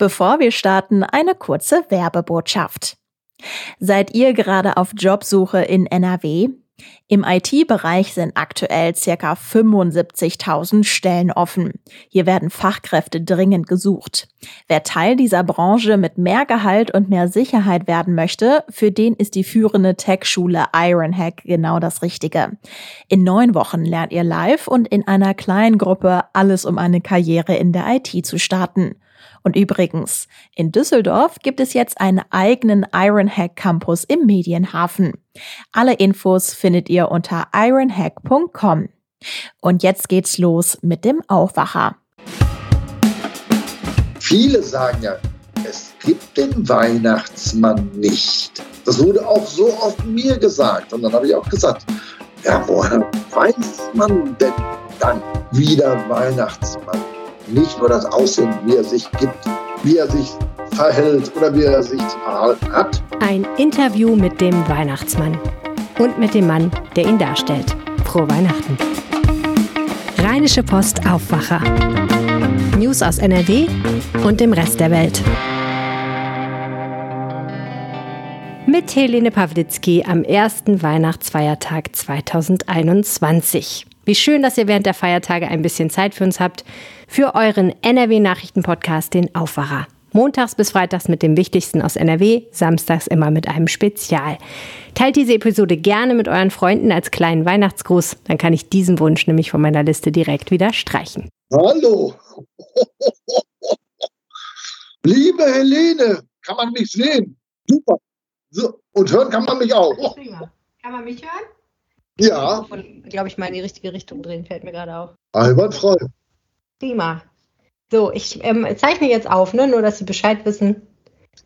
Bevor wir starten, eine kurze Werbebotschaft. Seid ihr gerade auf Jobsuche in NRW? Im IT-Bereich sind aktuell circa 75.000 Stellen offen. Hier werden Fachkräfte dringend gesucht. Wer Teil dieser Branche mit mehr Gehalt und mehr Sicherheit werden möchte, für den ist die führende Tech-Schule Ironhack genau das Richtige. In neun Wochen lernt ihr live und in einer kleinen Gruppe alles, um eine Karriere in der IT zu starten. Und übrigens, in Düsseldorf gibt es jetzt einen eigenen Ironhack Campus im Medienhafen. Alle Infos findet ihr unter ironhack.com. Und jetzt geht's los mit dem Aufwacher. Viele sagen ja, es gibt den Weihnachtsmann nicht. Das wurde auch so oft mir gesagt. Und dann habe ich auch gesagt, ja, woher weiß man denn dann wieder Weihnachtsmann? Nicht nur das Aussehen, wie er sich gibt, wie er sich verhält oder wie er sich zu verhalten hat. Ein Interview mit dem Weihnachtsmann und mit dem Mann, der ihn darstellt. Frohe Weihnachten. Rheinische Post Aufwacher. News aus NRW und dem Rest der Welt. Mit Helene Pawlitzki am ersten Weihnachtsfeiertag 2021. Wie schön, dass ihr während der Feiertage ein bisschen Zeit für uns habt, für euren NRW-Nachrichten-Podcast, den Aufwacher. Montags bis Freitags mit dem Wichtigsten aus NRW, samstags immer mit einem Spezial. Teilt diese Episode gerne mit euren Freunden als kleinen Weihnachtsgruß, dann kann ich diesen Wunsch nämlich von meiner Liste direkt wieder streichen. Hallo! Liebe Helene, kann man mich sehen? Super. So, und hören kann man mich auch. Kann man mich hören? Ja. Glaube ich mal in die richtige Richtung drehen, fällt mir gerade auf. Einwandfrei. Prima. So, ich ähm, zeichne jetzt auf, ne? nur dass Sie Bescheid wissen.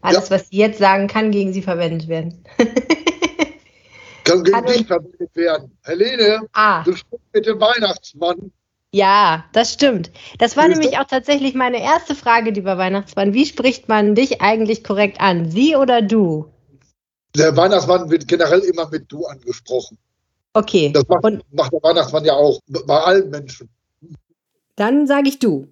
Alles, ja. was Sie jetzt sagen, kann gegen Sie verwendet werden. kann gegen dich verwendet werden. Helene, ah. du sprichst mit dem Weihnachtsmann. Ja, das stimmt. Das war nämlich auch tatsächlich meine erste Frage, lieber Weihnachtsmann. Wie spricht man dich eigentlich korrekt an? Sie oder du? Der Weihnachtsmann wird generell immer mit du angesprochen. Okay. Das macht, Und, macht der Weihnachtsmann ja auch bei allen Menschen. Dann sage ich du.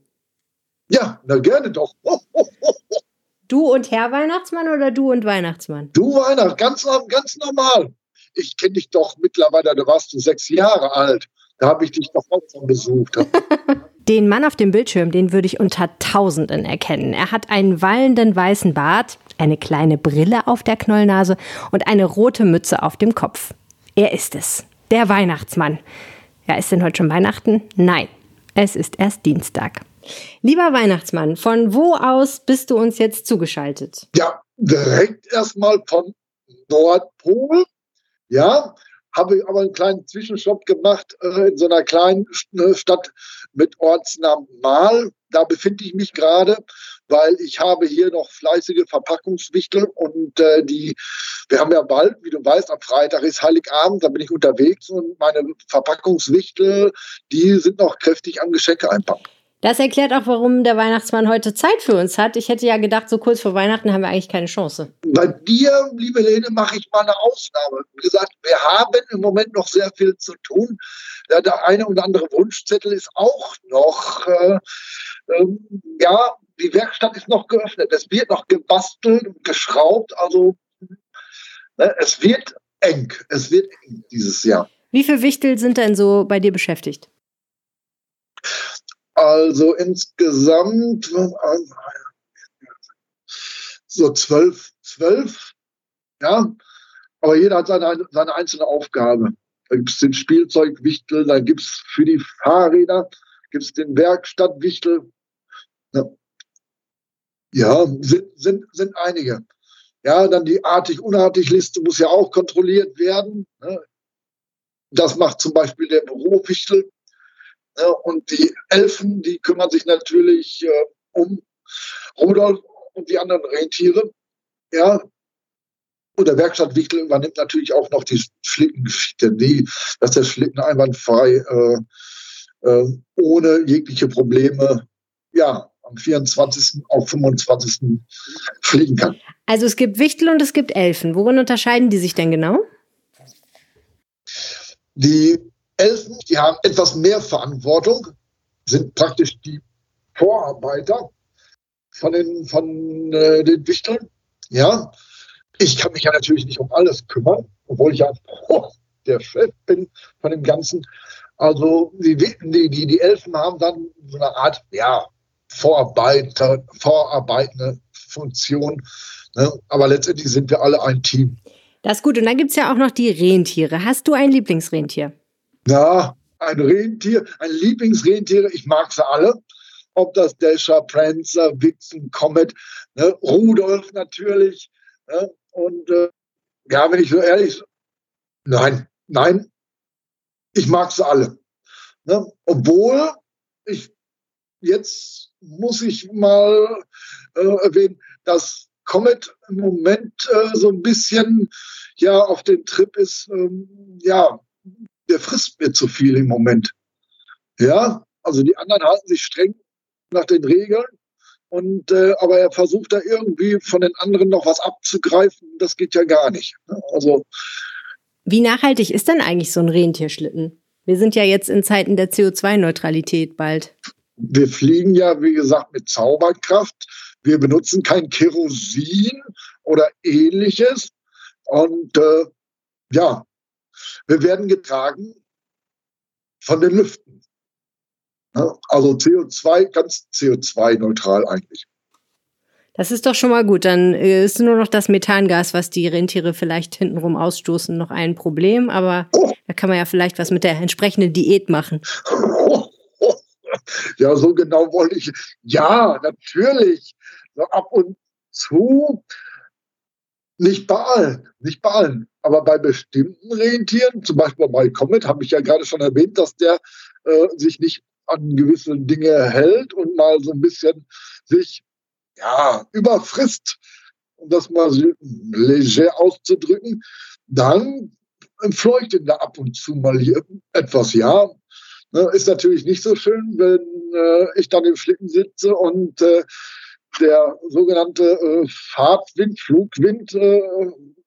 Ja, na gerne doch. du und Herr Weihnachtsmann oder du und Weihnachtsmann? Du Weihnacht, ganz, ganz normal. Ich kenne dich doch mittlerweile, da warst du sechs Jahre alt. Da habe ich dich doch auch schon besucht. Den Mann auf dem Bildschirm, den würde ich unter Tausenden erkennen. Er hat einen wallenden weißen Bart, eine kleine Brille auf der Knollnase und eine rote Mütze auf dem Kopf. Er ist es der Weihnachtsmann. Ja, ist denn heute schon Weihnachten? Nein, es ist erst Dienstag. Lieber Weihnachtsmann, von wo aus bist du uns jetzt zugeschaltet? Ja, direkt erstmal vom Nordpol. Ja, habe ich aber einen kleinen Zwischenstopp gemacht äh, in so einer kleinen äh, Stadt mit Ortsnamen Mal. Da befinde ich mich gerade weil ich habe hier noch fleißige Verpackungswichtel und äh, die, wir haben ja bald, wie du weißt, am Freitag ist Heiligabend, da bin ich unterwegs und meine Verpackungswichtel, die sind noch kräftig am Geschenke einpacken. Das erklärt auch, warum der Weihnachtsmann heute Zeit für uns hat. Ich hätte ja gedacht, so kurz vor Weihnachten haben wir eigentlich keine Chance. Bei dir, liebe Lene, mache ich mal eine Ausnahme. Wie gesagt, wir haben im Moment noch sehr viel zu tun. Der eine oder andere Wunschzettel ist auch noch, äh, äh, ja, die Werkstatt ist noch geöffnet. Es wird noch gebastelt und geschraubt. Also ne, es wird eng. Es wird eng dieses Jahr. Wie viele Wichtel sind denn so bei dir beschäftigt? Also insgesamt so zwölf, zwölf, ja. Aber jeder hat seine, seine einzelne Aufgabe. Da gibt es den Spielzeugwichtel, da gibt es für die Fahrräder, gibt es den Werkstattwichtel. Ja. Ja, sind, sind, sind einige. Ja, dann die artig-unartig-Liste muss ja auch kontrolliert werden. Ne? Das macht zum Beispiel der Bürofichtel. Ne? Und die Elfen, die kümmern sich natürlich äh, um Rudolf und die anderen Rentiere. Ja, und der Werkstattwichtel übernimmt natürlich auch noch die Schlittengeschichte, die, dass der Schlitten einwandfrei äh, äh, ohne jegliche Probleme ja, am 24. auf 25. fliegen kann. Also es gibt Wichtel und es gibt Elfen. Worin unterscheiden die sich denn genau? Die Elfen, die haben etwas mehr Verantwortung, sind praktisch die Vorarbeiter. von den, von äh, den Wichteln. Ja, ich kann mich ja natürlich nicht um alles kümmern, obwohl ich ja oh, der Chef bin von dem Ganzen. Also die, die, die, die Elfen haben dann so eine Art, ja, Vorarbeiter, vorarbeitende Funktion. Ne? Aber letztendlich sind wir alle ein Team. Das ist gut. Und dann gibt es ja auch noch die Rentiere. Hast du ein Lieblingsrentier? Ja, ein Rentier, ein Lieblingsrentier. Ich mag sie alle. Ob das Dasher, Prancer, Vixen, Comet, ne? Rudolf natürlich. Ne? Und äh, ja, wenn ich so ehrlich, nein, nein, ich mag sie alle. Ne? Obwohl ich jetzt muss ich mal äh, erwähnen, dass Comet im Moment äh, so ein bisschen ja auf dem Trip ist, ähm, ja, der frisst mir zu viel im Moment. Ja, also die anderen halten sich streng nach den Regeln. Und äh, aber er versucht da irgendwie von den anderen noch was abzugreifen. Das geht ja gar nicht. Ne? Also wie nachhaltig ist denn eigentlich so ein Rentierschlitten? Wir sind ja jetzt in Zeiten der CO2-Neutralität bald. Wir fliegen ja, wie gesagt, mit Zauberkraft. Wir benutzen kein Kerosin oder ähnliches. Und äh, ja, wir werden getragen von den Lüften. Also CO2, ganz CO2-neutral eigentlich. Das ist doch schon mal gut. Dann äh, ist nur noch das Methangas, was die Rentiere vielleicht hintenrum ausstoßen, noch ein Problem. Aber oh. da kann man ja vielleicht was mit der entsprechenden Diät machen. Oh. Ja, so genau wollte ich. Ja, natürlich. So ab und zu. Nicht bei allen, nicht bei allen. Aber bei bestimmten Rentieren, zum Beispiel bei Comet, habe ich ja gerade schon erwähnt, dass der äh, sich nicht an gewisse Dinge hält und mal so ein bisschen sich ja, überfrisst, um das mal leger auszudrücken, dann entfleucht ihn da ab und zu mal hier etwas, ja. Ne, ist natürlich nicht so schön, wenn äh, ich dann im Schlitten sitze und äh, der sogenannte äh, Fahrtwind, Flugwind äh,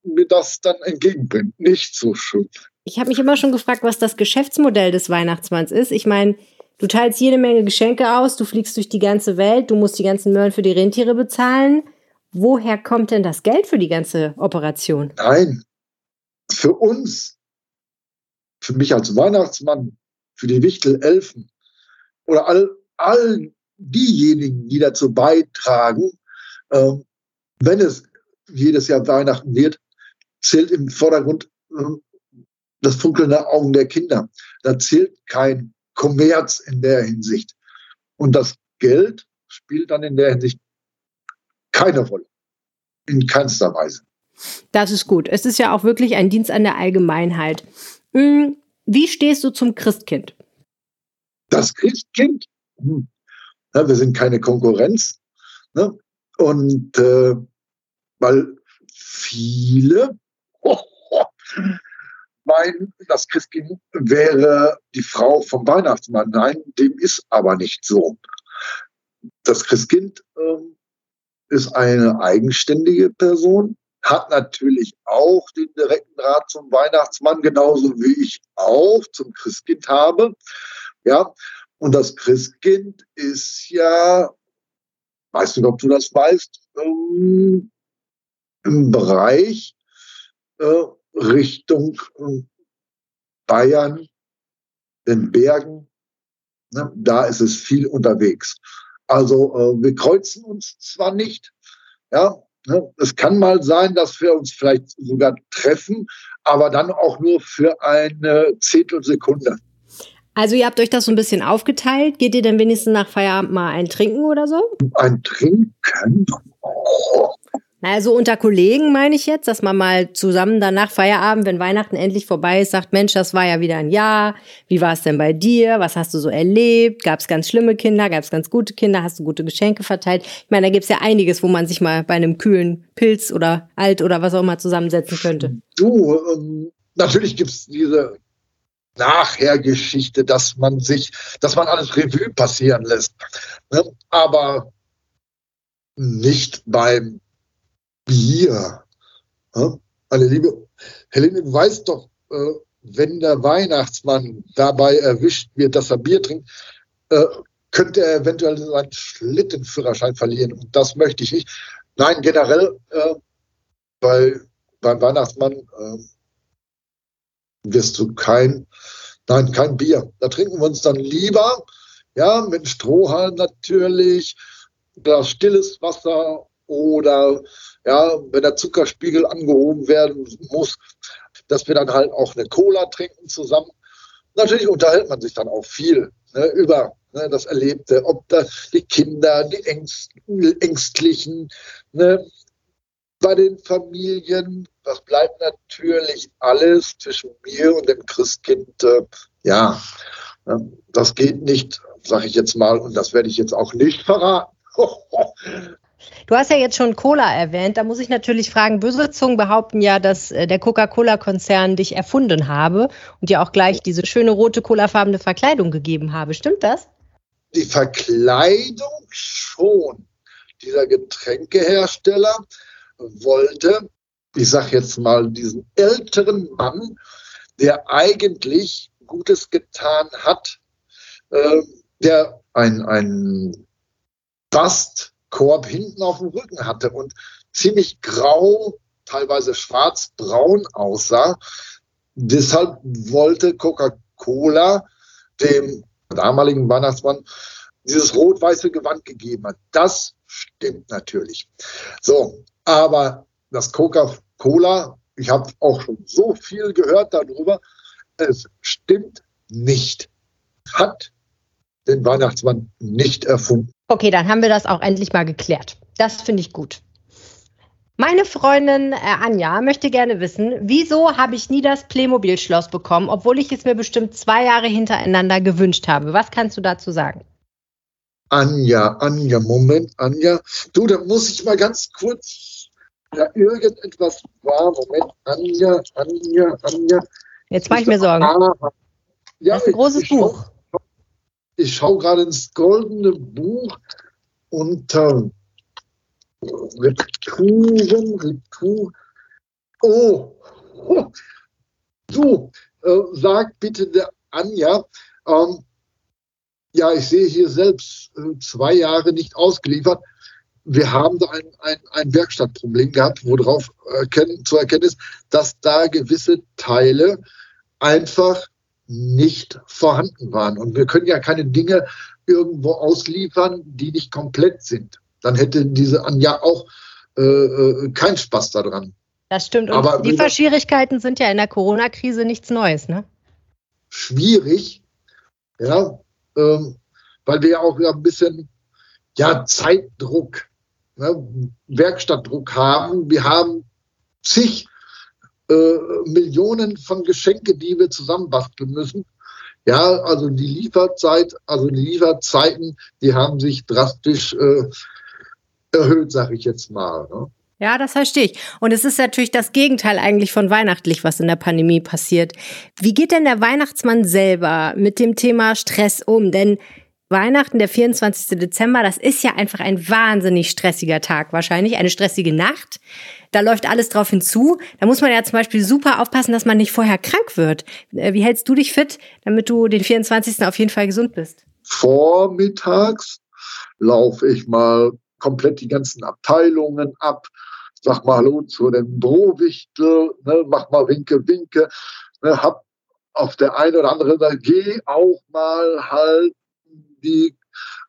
mir das dann entgegenbringt. Nicht so schön. Ich habe mich immer schon gefragt, was das Geschäftsmodell des Weihnachtsmanns ist. Ich meine, Du teilst jede Menge Geschenke aus, du fliegst durch die ganze Welt, du musst die ganzen Möhren für die Rentiere bezahlen. Woher kommt denn das Geld für die ganze Operation? Nein, für uns, für mich als Weihnachtsmann, für die Wichtelelfen oder all, all diejenigen, die dazu beitragen, äh, wenn es jedes Jahr Weihnachten wird, zählt im Vordergrund äh, das Funkeln der Augen der Kinder. Da zählt kein Kommerz in der Hinsicht. Und das Geld spielt dann in der Hinsicht keine Rolle. In keinster Weise. Das ist gut. Es ist ja auch wirklich ein Dienst an der Allgemeinheit. Hm, wie stehst du zum Christkind? Das Christkind? Hm. Ja, wir sind keine Konkurrenz. Ne? Und äh, weil viele, meinen, das Christkind wäre die Frau vom Weihnachtsmann. Nein, dem ist aber nicht so. Das Christkind ähm, ist eine eigenständige Person, hat natürlich auch den direkten Draht zum Weihnachtsmann, genauso wie ich auch zum Christkind habe. Ja, und das Christkind ist ja, weißt du, ob du das weißt, ähm, im Bereich äh, Richtung äh, Bayern, den Bergen. Ne, da ist es viel unterwegs. Also äh, wir kreuzen uns zwar nicht, ja, es kann mal sein, dass wir uns vielleicht sogar treffen, aber dann auch nur für eine Zehntelsekunde. Also ihr habt euch das so ein bisschen aufgeteilt. Geht ihr denn wenigstens nach Feierabend mal ein Trinken oder so? Ein Trinken? Oh, also unter Kollegen meine ich jetzt, dass man mal zusammen danach Feierabend, wenn Weihnachten endlich vorbei ist, sagt, Mensch, das war ja wieder ein Jahr. Wie war es denn bei dir? Was hast du so erlebt? Gab es ganz schlimme Kinder? Gab es ganz gute Kinder? Hast du gute Geschenke verteilt? Ich meine, da gibt es ja einiges, wo man sich mal bei einem kühlen Pilz oder Alt oder was auch immer zusammensetzen könnte. Du, ähm, natürlich gibt es diese Nachhergeschichte, dass man sich, dass man alles Revue passieren lässt. Ne? Aber nicht beim Bier. Ja? Meine liebe Helene, du weißt doch, äh, wenn der Weihnachtsmann dabei erwischt wird, dass er Bier trinkt, äh, könnte er eventuell seinen Schlittenführerschein verlieren. Und das möchte ich nicht. Nein, generell äh, bei, beim Weihnachtsmann äh, wirst du kein, nein, kein Bier. Da trinken wir uns dann lieber, ja, mit Strohhalm natürlich, das stilles Wasser oder ja, wenn der Zuckerspiegel angehoben werden muss, dass wir dann halt auch eine Cola trinken zusammen. Natürlich unterhält man sich dann auch viel ne, über ne, das Erlebte, ob da die Kinder, die Ängst, Ängstlichen, ne, bei den Familien, das bleibt natürlich alles zwischen mir und dem Christkind, äh, ja, äh, das geht nicht, sage ich jetzt mal, und das werde ich jetzt auch nicht verraten. Du hast ja jetzt schon Cola erwähnt. Da muss ich natürlich fragen, böse Zungen behaupten ja, dass äh, der Coca-Cola-Konzern dich erfunden habe und dir auch gleich diese schöne rote colafarbene Verkleidung gegeben habe. Stimmt das? Die Verkleidung schon. Dieser Getränkehersteller wollte, ich sage jetzt mal, diesen älteren Mann, der eigentlich Gutes getan hat, äh, der ein, ein Bastkorb hinten auf dem Rücken hatte und ziemlich grau, teilweise schwarz-braun aussah. Deshalb wollte Coca-Cola dem damaligen Weihnachtsmann dieses rot-weiße Gewand gegeben hat. Das stimmt natürlich. So, aber das Coca-Cola, ich habe auch schon so viel gehört darüber, es stimmt nicht. Hat den Weihnachtsmann nicht erfunden. Okay, dann haben wir das auch endlich mal geklärt. Das finde ich gut. Meine Freundin äh, Anja möchte gerne wissen, wieso habe ich nie das Playmobil-Schloss bekommen, obwohl ich es mir bestimmt zwei Jahre hintereinander gewünscht habe. Was kannst du dazu sagen? Anja, Anja, Moment, Anja. Du, da muss ich mal ganz kurz, ja, irgendetwas war. Moment, Anja, Anja, Anja. Jetzt mache ich mir Sorgen. Ah, ja, das ist ein großes Buch. Ich schaue gerade ins goldene Buch unter Retouren, Retour. Oh, oh. du, äh, sag bitte der Anja, ähm, ja, ich sehe hier selbst äh, zwei Jahre nicht ausgeliefert. Wir haben da ein, ein, ein Werkstattproblem gehabt, worauf erkennen, zu erkennen ist, dass da gewisse Teile einfach nicht vorhanden waren. Und wir können ja keine Dinge irgendwo ausliefern, die nicht komplett sind. Dann hätte diese Anja auch äh, äh keinen Spaß daran. Das stimmt. Und Aber Lieferschwierigkeiten sind ja in der Corona-Krise nichts Neues, ne? Schwierig, ja, ähm, weil wir ja auch ein bisschen ja, Zeitdruck, ne, Werkstattdruck haben. Wir haben zig äh, Millionen von Geschenke, die wir zusammenbasteln müssen. Ja, also die Lieferzeit, also die Lieferzeiten, die haben sich drastisch äh, erhöht, sage ich jetzt mal. Ne? Ja, das verstehe ich. Und es ist natürlich das Gegenteil eigentlich von weihnachtlich, was in der Pandemie passiert. Wie geht denn der Weihnachtsmann selber mit dem Thema Stress um? Denn Weihnachten, der 24. Dezember, das ist ja einfach ein wahnsinnig stressiger Tag wahrscheinlich, eine stressige Nacht. Da läuft alles drauf hinzu. Da muss man ja zum Beispiel super aufpassen, dass man nicht vorher krank wird. Äh, wie hältst du dich fit, damit du den 24. auf jeden Fall gesund bist? Vormittags laufe ich mal komplett die ganzen Abteilungen ab, sag mal Hallo zu dem Drohwichtel, ne, mach mal Winke, Winke, ne, hab auf der einen oder anderen, geh auch mal halt die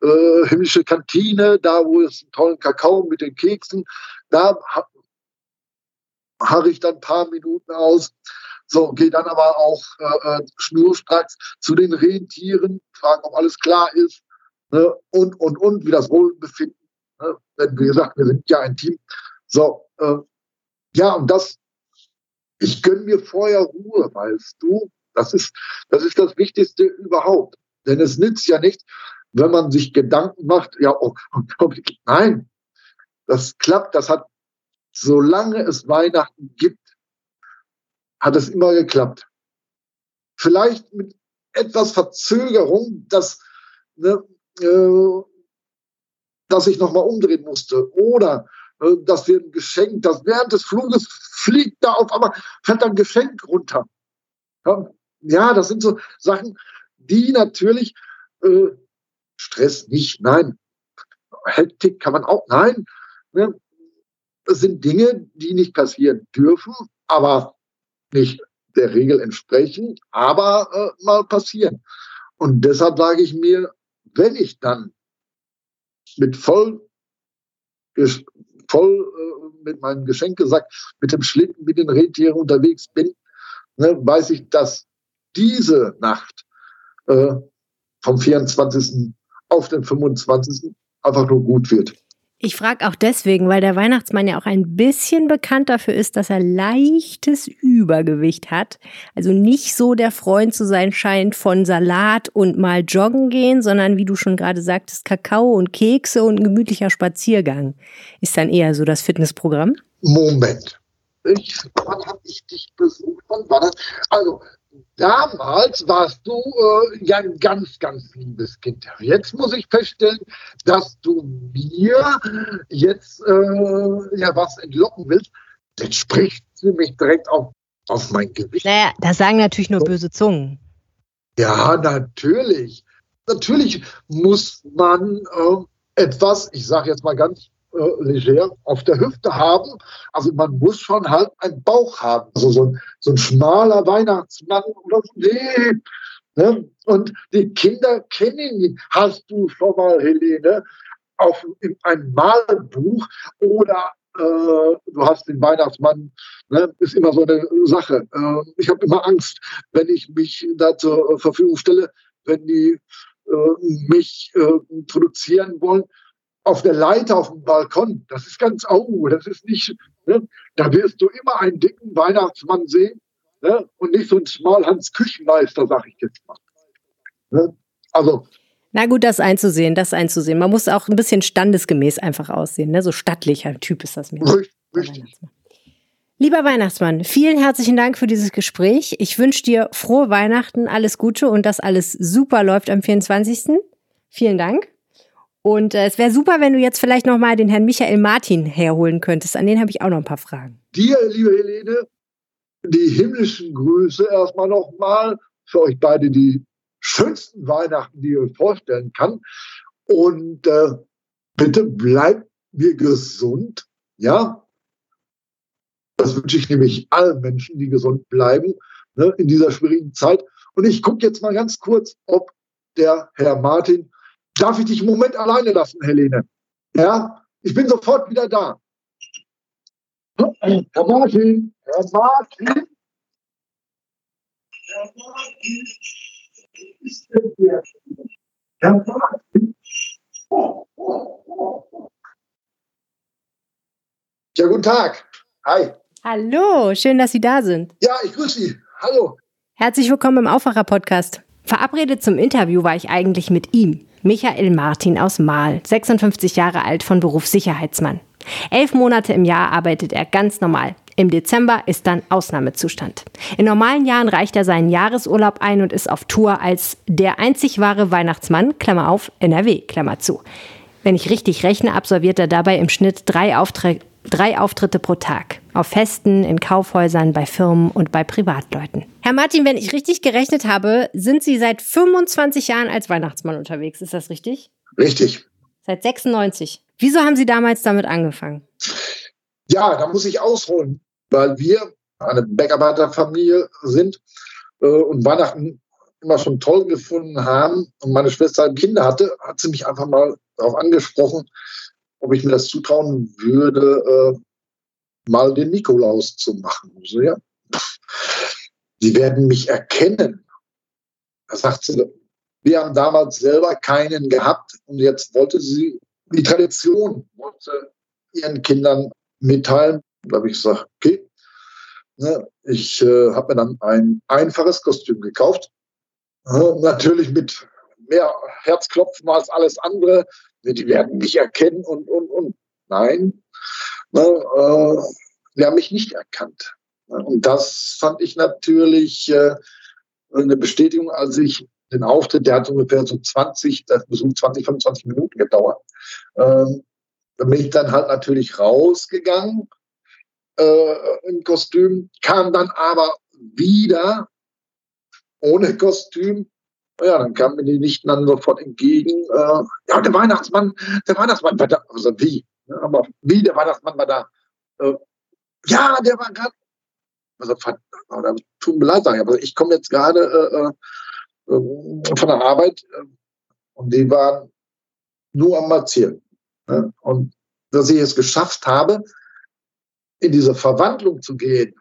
äh, himmlische Kantine, da wo es einen tollen Kakao mit den Keksen, da harre ich dann ein paar Minuten aus. So, gehe dann aber auch äh, äh, schnurstracks zu den Rentieren, frage, ob alles klar ist ne, und, und, und, wie das Wohlbefinden. Ne, denn wie gesagt, wir sind ja ein Team. So, äh, ja, und das, ich gönne mir vorher Ruhe, weißt du. Das ist, das ist das Wichtigste überhaupt. Denn es nützt ja nicht, wenn man sich Gedanken macht, ja, oh, oh, nein, das klappt, das hat, solange es Weihnachten gibt, hat es immer geklappt. Vielleicht mit etwas Verzögerung, dass, ne, äh, dass ich nochmal umdrehen musste. Oder äh, dass wir ein Geschenk, das während des Fluges fliegt da auf einmal, fällt ein Geschenk runter. Ja das sind so Sachen, die natürlich äh, Stress nicht, nein. Hektik kann man auch, nein. Ne? Das sind Dinge, die nicht passieren dürfen, aber nicht der Regel entsprechen, aber äh, mal passieren. Und deshalb sage ich mir, wenn ich dann mit voll, voll äh, mit meinem Geschenkesack, mit dem Schlitten, mit den Rentieren unterwegs bin, ne, weiß ich, dass diese Nacht äh, vom 24. auf den 25. einfach nur gut wird. Ich frage auch deswegen, weil der Weihnachtsmann ja auch ein bisschen bekannt dafür ist, dass er leichtes Übergewicht hat. Also nicht so der Freund zu sein scheint von Salat und mal joggen gehen, sondern wie du schon gerade sagtest, Kakao und Kekse und ein gemütlicher Spaziergang. Ist dann eher so das Fitnessprogramm? Moment. Ich, wann habe ich dich besucht? Wann war das? Also, damals warst du äh, ja ein ganz, ganz liebes Kind. Jetzt muss ich feststellen, dass du mir jetzt äh, ja was entlocken willst. Das spricht ziemlich direkt auf, auf mein Gewicht. Naja, das sagen natürlich nur böse Zungen. Ja, natürlich. Natürlich muss man äh, etwas, ich sage jetzt mal ganz äh, leger auf der Hüfte haben. Also man muss schon halt einen Bauch haben. Also so ein, so ein schmaler Weihnachtsmann oder so. Nee. Ne? Und die Kinder kennen ihn. Hast du schon mal, Helene, auf in einem Malbuch oder äh, du hast den Weihnachtsmann, ne, ist immer so eine Sache. Äh, ich habe immer Angst, wenn ich mich da zur Verfügung stelle, wenn die äh, mich äh, produzieren wollen, auf der Leiter auf dem Balkon, das ist ganz au, das ist nicht, ne? da wirst du immer einen dicken Weihnachtsmann sehen ne? und nicht so ein Schmalhans Küchenmeister, sag ich jetzt mal. Ne? Also. Na gut, das einzusehen, das einzusehen. Man muss auch ein bisschen standesgemäß einfach aussehen, ne? so stattlicher Typ ist das mir. Richtig. richtig. Lieber Weihnachtsmann, vielen herzlichen Dank für dieses Gespräch. Ich wünsche dir frohe Weihnachten, alles Gute und dass alles super läuft am 24. Vielen Dank. Und äh, es wäre super, wenn du jetzt vielleicht noch mal den Herrn Michael Martin herholen könntest. An den habe ich auch noch ein paar Fragen. Dir, liebe Helene, die himmlischen Grüße erstmal noch mal für euch beide die schönsten Weihnachten, die ihr euch vorstellen kann. Und äh, bitte bleibt mir gesund, ja. Das wünsche ich nämlich allen Menschen, die gesund bleiben ne, in dieser schwierigen Zeit. Und ich gucke jetzt mal ganz kurz, ob der Herr Martin Darf ich dich einen Moment alleine lassen, Helene? Ja, ich bin sofort wieder da. Herr Martin, Herr Martin. Herr Martin, ist denn hier? Herr Martin. Ja, guten Tag. Hi. Hallo, schön, dass Sie da sind. Ja, ich grüße Sie. Hallo. Herzlich willkommen im Aufwacher-Podcast. Verabredet zum Interview war ich eigentlich mit ihm. Michael Martin aus Mahl, 56 Jahre alt von Beruf Sicherheitsmann. Elf Monate im Jahr arbeitet er ganz normal. Im Dezember ist dann Ausnahmezustand. In normalen Jahren reicht er seinen Jahresurlaub ein und ist auf Tour als der einzig wahre Weihnachtsmann, Klammer auf, NRW, Klammer zu. Wenn ich richtig rechne, absolviert er dabei im Schnitt drei, Auftritte Drei Auftritte pro Tag. Auf Festen, in Kaufhäusern, bei Firmen und bei Privatleuten. Herr Martin, wenn ich richtig gerechnet habe, sind Sie seit 25 Jahren als Weihnachtsmann unterwegs. Ist das richtig? Richtig. Seit 96. Wieso haben Sie damals damit angefangen? Ja, da muss ich ausholen, weil wir eine Bergarbeiterfamilie sind äh, und Weihnachten immer schon toll gefunden haben und meine Schwester Kinder hatte, hat sie mich einfach mal darauf angesprochen, ob ich mir das zutrauen würde, äh, mal den Nikolaus zu machen. So, ja. Sie werden mich erkennen. Da sagt sie, wir haben damals selber keinen gehabt und jetzt wollte sie die Tradition wollte ihren Kindern mitteilen. Da habe ich gesagt, okay. Ne, ich äh, habe mir dann ein einfaches Kostüm gekauft. Äh, natürlich mit mehr Herzklopfen als alles andere die werden mich erkennen und, und, und. Nein, ne, äh, sie haben mich nicht erkannt. Und das fand ich natürlich äh, eine Bestätigung, als ich den Auftritt, der hat ungefähr so 20, das Besuch 20, 25 Minuten gedauert. Ähm, bin ich dann halt natürlich rausgegangen äh, im Kostüm, kam dann aber wieder ohne Kostüm Ja, dann kamen mir die Nichten dann sofort entgegen. Äh, ja, der Weihnachtsmann, der Weihnachtsmann. Also wie? Aber wie, der Weihnachtsmann war da? Äh, ja, der war gerade. Also, oder, tut mir leid, sagen, aber ich komme jetzt gerade äh, äh, von der Arbeit äh, und die waren nur am Marzieren. Ne? Und dass ich es geschafft habe, in diese Verwandlung zu gehen,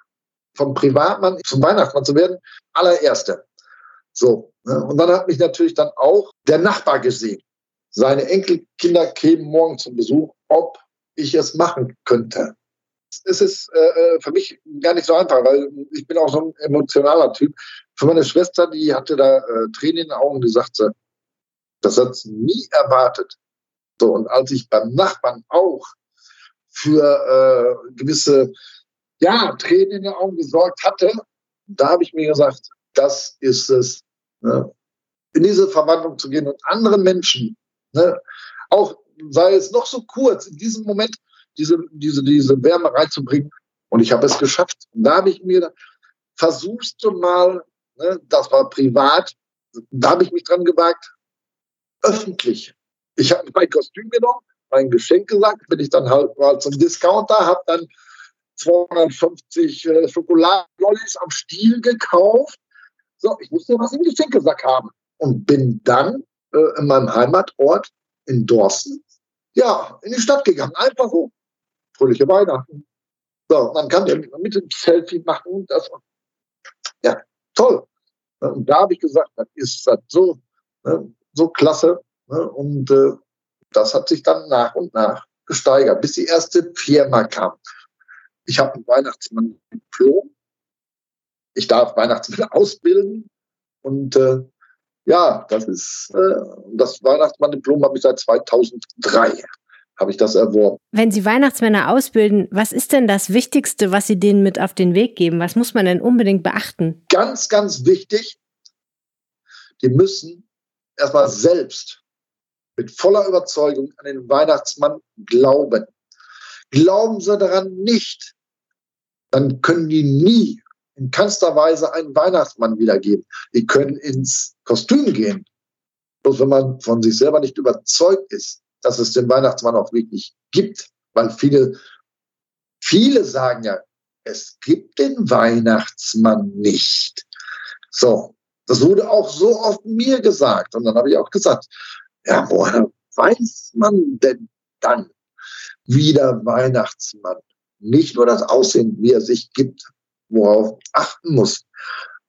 vom Privatmann zum Weihnachtsmann zu werden, allererste. So. Ne? Und dann hat mich natürlich dann auch der Nachbar gesehen. Seine Enkelkinder kämen morgen zum Besuch, ob ich es machen könnte. Es ist äh, äh, für mich gar nicht so einfach, weil ich bin auch so ein emotionaler Typ. Für meine Schwester, die hatte da äh, Tränen in den Augen, die sagte, das hat sie nie erwartet. So, und als ich beim Nachbarn auch für äh, gewisse ja, Tränen in den Augen gesorgt hatte, da habe ich mir gesagt, das ist es, ne? in diese Verwandlung zu gehen und anderen Menschen, ne? auch sei es noch so kurz, in diesem Moment diese, diese, diese Wärme reinzubringen. Und ich habe es geschafft. Und da habe ich mir, versuchst du mal, ne, das war privat, da habe ich mich dran gewagt, öffentlich. Ich habe mein Kostüm genommen, mein Geschenk gesagt, bin ich dann halt mal zum Discounter, habe dann 250 äh, Schokoladenlollis am Stiel gekauft. So, ich musste was im Geschenkesack haben und bin dann äh, in meinem Heimatort in Dorsten, ja, in die Stadt gegangen. Einfach so. Fröhliche Weihnachten. So, man kann ja mit dem Selfie machen. Das, ja, toll. Und da habe ich gesagt, das ist das so, ne, so klasse. Ne, und äh, das hat sich dann nach und nach gesteigert, bis die erste Firma kam. Ich habe einen Weihnachtsmann Diplom. Ich darf Weihnachtsmann ausbilden. Und äh, ja, das ist äh, das Weihnachtsmann-Diplom habe ich seit 2003 habe ich das erworben. Wenn Sie Weihnachtsmänner ausbilden, was ist denn das Wichtigste, was Sie denen mit auf den Weg geben? Was muss man denn unbedingt beachten? Ganz, ganz wichtig, die müssen erstmal selbst mit voller Überzeugung an den Weihnachtsmann glauben. Glauben sie daran nicht, dann können die nie in keinster Weise einen Weihnachtsmann wiedergeben. Die können ins Kostüm gehen. Bloß wenn man von sich selber nicht überzeugt ist, dass es den Weihnachtsmann auch wirklich gibt, weil viele, viele sagen ja, es gibt den Weihnachtsmann nicht. So, das wurde auch so oft mir gesagt. Und dann habe ich auch gesagt, ja, woher weiß man denn dann, wie der Weihnachtsmann nicht nur das Aussehen, wie er sich gibt, worauf achten muss.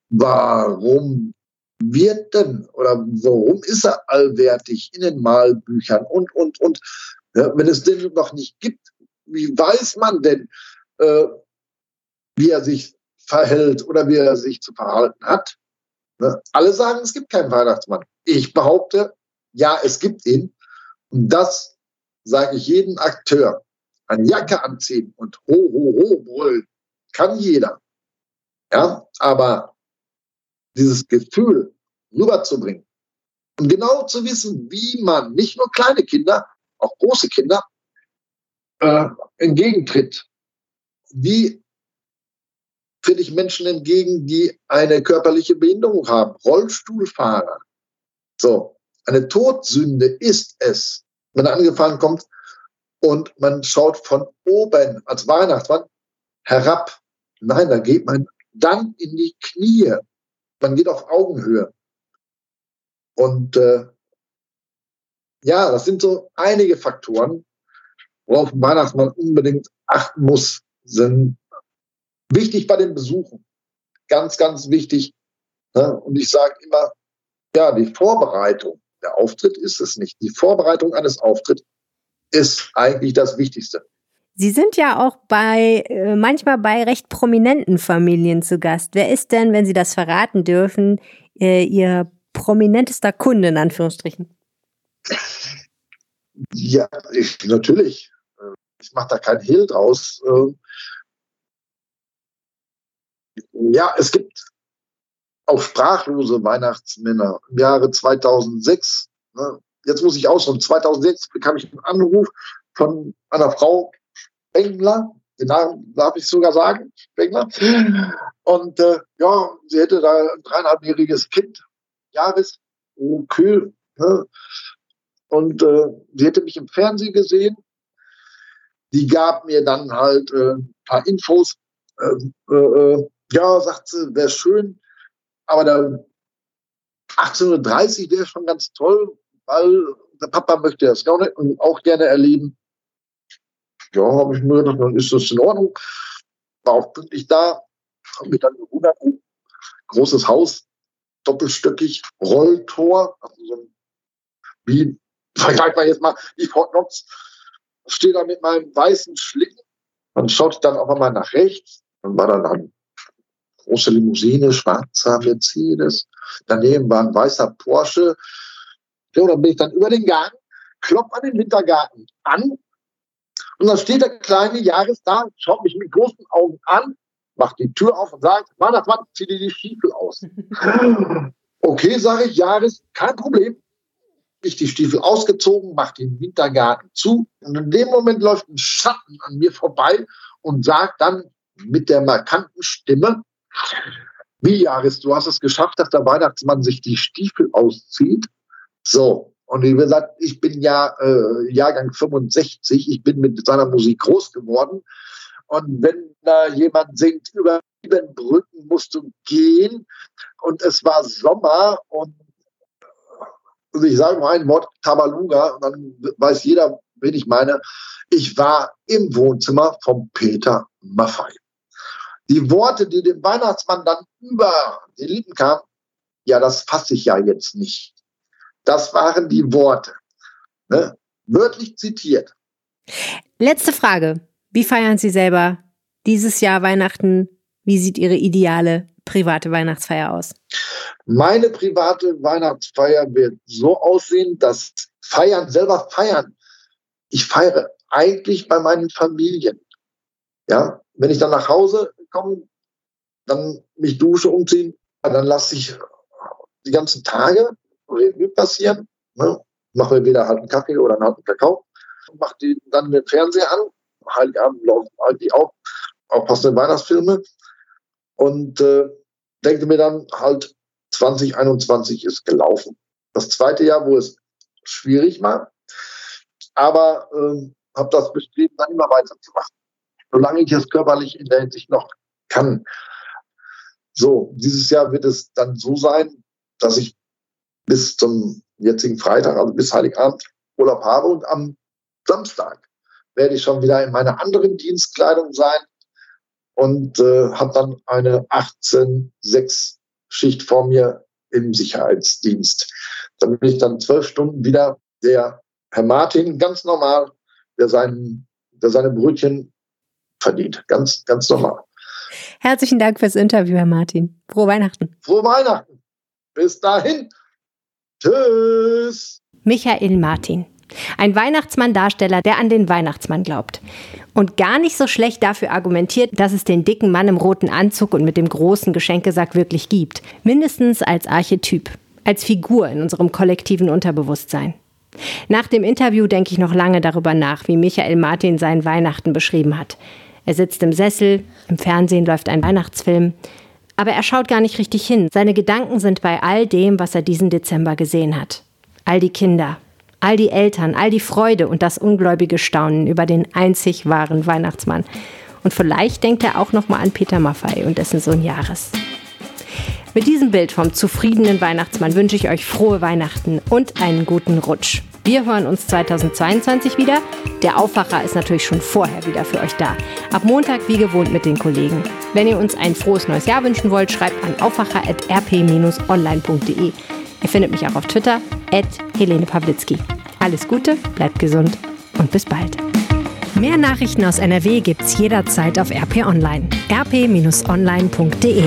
Warum wird denn oder warum ist er allwertig in den Malbüchern und, und, und. Ja, wenn es den noch nicht gibt, wie weiß man denn, äh, wie er sich verhält oder wie er sich zu verhalten hat? Ne? Alle sagen, es gibt keinen Weihnachtsmann. Ich behaupte, ja, es gibt ihn. Und das sage ich jedem Akteur. Eine Jacke anziehen und ho, ho, ho brüllen kann jeder. Ja, aber dieses Gefühl rüberzubringen und genau zu wissen, wie man nicht nur kleine Kinder, auch große Kinder äh, entgegentritt. Wie tritt ich Menschen entgegen, die eine körperliche Behinderung haben, Rollstuhlfahrer. So, eine Todsünde ist es, wenn er angefahren kommt und man schaut von oben als Weihnachtsmann herab. Nein, da geht man dann in die Knie. Man geht auf Augenhöhe. Und äh, ja, das sind so einige Faktoren, worauf ein Weihnachtsmann unbedingt achten muss, sind wichtig bei den Besuchen. Ganz, ganz wichtig. Ne? Und ich sage immer, ja, die Vorbereitung, der Auftritt ist es nicht. Die Vorbereitung eines Auftritts ist eigentlich das Wichtigste. Sie sind ja auch bei äh, manchmal bei recht prominenten Familien zu Gast. Wer ist denn, wenn Sie das verraten dürfen, äh, Ihr prominentester Kunde in Anführungsstrichen? Ja, ich, natürlich. Äh, ich mache da kein Hehl draus. Ähm, ja, es gibt auch sprachlose Weihnachtsmänner. Im Jahre 2006, ne, jetzt muss ich ausholen, 2006 bekam ich einen Anruf von einer Frau, Spengler, den Namen darf ich sogar sagen, Spengler. Und äh, ja, sie hätte da ein dreieinhalbjähriges Kind, Jahres, okay. Ne? Und äh, sie hätte mich im Fernsehen gesehen. Die gab mir dann halt äh, ein paar Infos. Ähm, äh, äh, ja, sagt sie, wäre schön, aber da 1830 wäre schon ganz toll, weil der Papa möchte das auch gerne erleben. Ja, habe ich mir gedacht, dann ist das in Ordnung. War auch pünktlich da, habe mich dann gewundert. Großes Haus, doppelstöckig, Rolltor, also so ein, wie, vergleich mal jetzt mal, wie Fort Knox, stehe da mit meinem weißen Schlitten, dann schaut ich dann auch einmal nach rechts, dann war dann eine große Limousine, schwarzer Mercedes, daneben war ein weißer Porsche, ja, dann bin ich dann über den Garten, klopfe an den Wintergarten an und dann steht der kleine Jahres da, schaut mich mit großen Augen an, macht die Tür auf und sagt, Weihnachtsmann, zieh dir die Stiefel aus. okay, sage ich, Jahres, kein Problem. Ich die Stiefel ausgezogen, mache den Wintergarten zu und in dem Moment läuft ein Schatten an mir vorbei und sagt dann mit der markanten Stimme, wie Jahres, du hast es geschafft, dass der Weihnachtsmann sich die Stiefel auszieht. So, und wie gesagt, ich bin ja äh, Jahrgang 65, ich bin mit seiner Musik groß geworden. Und wenn da jemand singt, über sieben Brücken musst du gehen und es war Sommer und also ich sage mal ein Wort Tabaluga und dann weiß jeder, wen ich meine. Ich war im Wohnzimmer von Peter Maffei. Die Worte, die dem Weihnachtsmann dann über die Lippen kamen, ja, das fasse ich ja jetzt nicht. Das waren die Worte. Ne? Wörtlich zitiert. Letzte Frage. Wie feiern Sie selber dieses Jahr Weihnachten? Wie sieht Ihre ideale private Weihnachtsfeier aus? Meine private Weihnachtsfeier wird so aussehen, dass Feiern, selber feiern. Ich feiere eigentlich bei meinen Familien. Ja, wenn ich dann nach Hause komme, dann mich dusche, umziehen, dann lasse ich die ganzen Tage Revue passieren. Ne? Mache mir wieder halt einen Kaffee oder einen harten Kakao. Mache die dann den Fernseher an. Heiligabend laufen halt die auch, auch passende Weihnachtsfilme. Und äh, denke mir dann halt, 2021 ist gelaufen. Das zweite Jahr, wo es schwierig war, aber äh, habe das Bestreben, dann immer weiterzumachen. Solange ich es körperlich in der Hinsicht noch kann. So, dieses Jahr wird es dann so sein, dass ich bis zum jetzigen Freitag, also bis Heiligabend, Urlaub habe. Und am Samstag werde ich schon wieder in meiner anderen Dienstkleidung sein und äh, habe dann eine 18-6-Schicht vor mir im Sicherheitsdienst. Da bin ich dann zwölf Stunden wieder der Herr Martin, ganz normal, der, seinen, der seine Brötchen verdient. Ganz, ganz normal. Herzlichen Dank fürs Interview, Herr Martin. Frohe Weihnachten. Frohe Weihnachten. Bis dahin. Tschüss. Michael Martin. Ein Weihnachtsmann-Darsteller, der an den Weihnachtsmann glaubt. Und gar nicht so schlecht dafür argumentiert, dass es den dicken Mann im roten Anzug und mit dem großen Geschenkesack wirklich gibt. Mindestens als Archetyp, als Figur in unserem kollektiven Unterbewusstsein. Nach dem Interview denke ich noch lange darüber nach, wie Michael Martin seinen Weihnachten beschrieben hat. Er sitzt im Sessel, im Fernsehen läuft ein Weihnachtsfilm. Aber er schaut gar nicht richtig hin. Seine Gedanken sind bei all dem, was er diesen Dezember gesehen hat. All die Kinder, all die Eltern, all die Freude und das ungläubige Staunen über den einzig wahren Weihnachtsmann. Und vielleicht denkt er auch noch mal an Peter Maffei und dessen Sohn Jahres. Mit diesem Bild vom zufriedenen Weihnachtsmann wünsche ich euch frohe Weihnachten und einen guten Rutsch. Wir hören uns 2022 wieder. Der Aufwacher ist natürlich schon vorher wieder für euch da. Ab Montag wie gewohnt mit den Kollegen. Wenn ihr uns ein frohes neues Jahr wünschen wollt, schreibt an aufwacher.rp-online.de. Ihr findet mich auch auf Twitter, at Helene Pawlitzki. Alles Gute, bleibt gesund und bis bald. Mehr Nachrichten aus NRW gibt's jederzeit auf RP Online. rp-online.de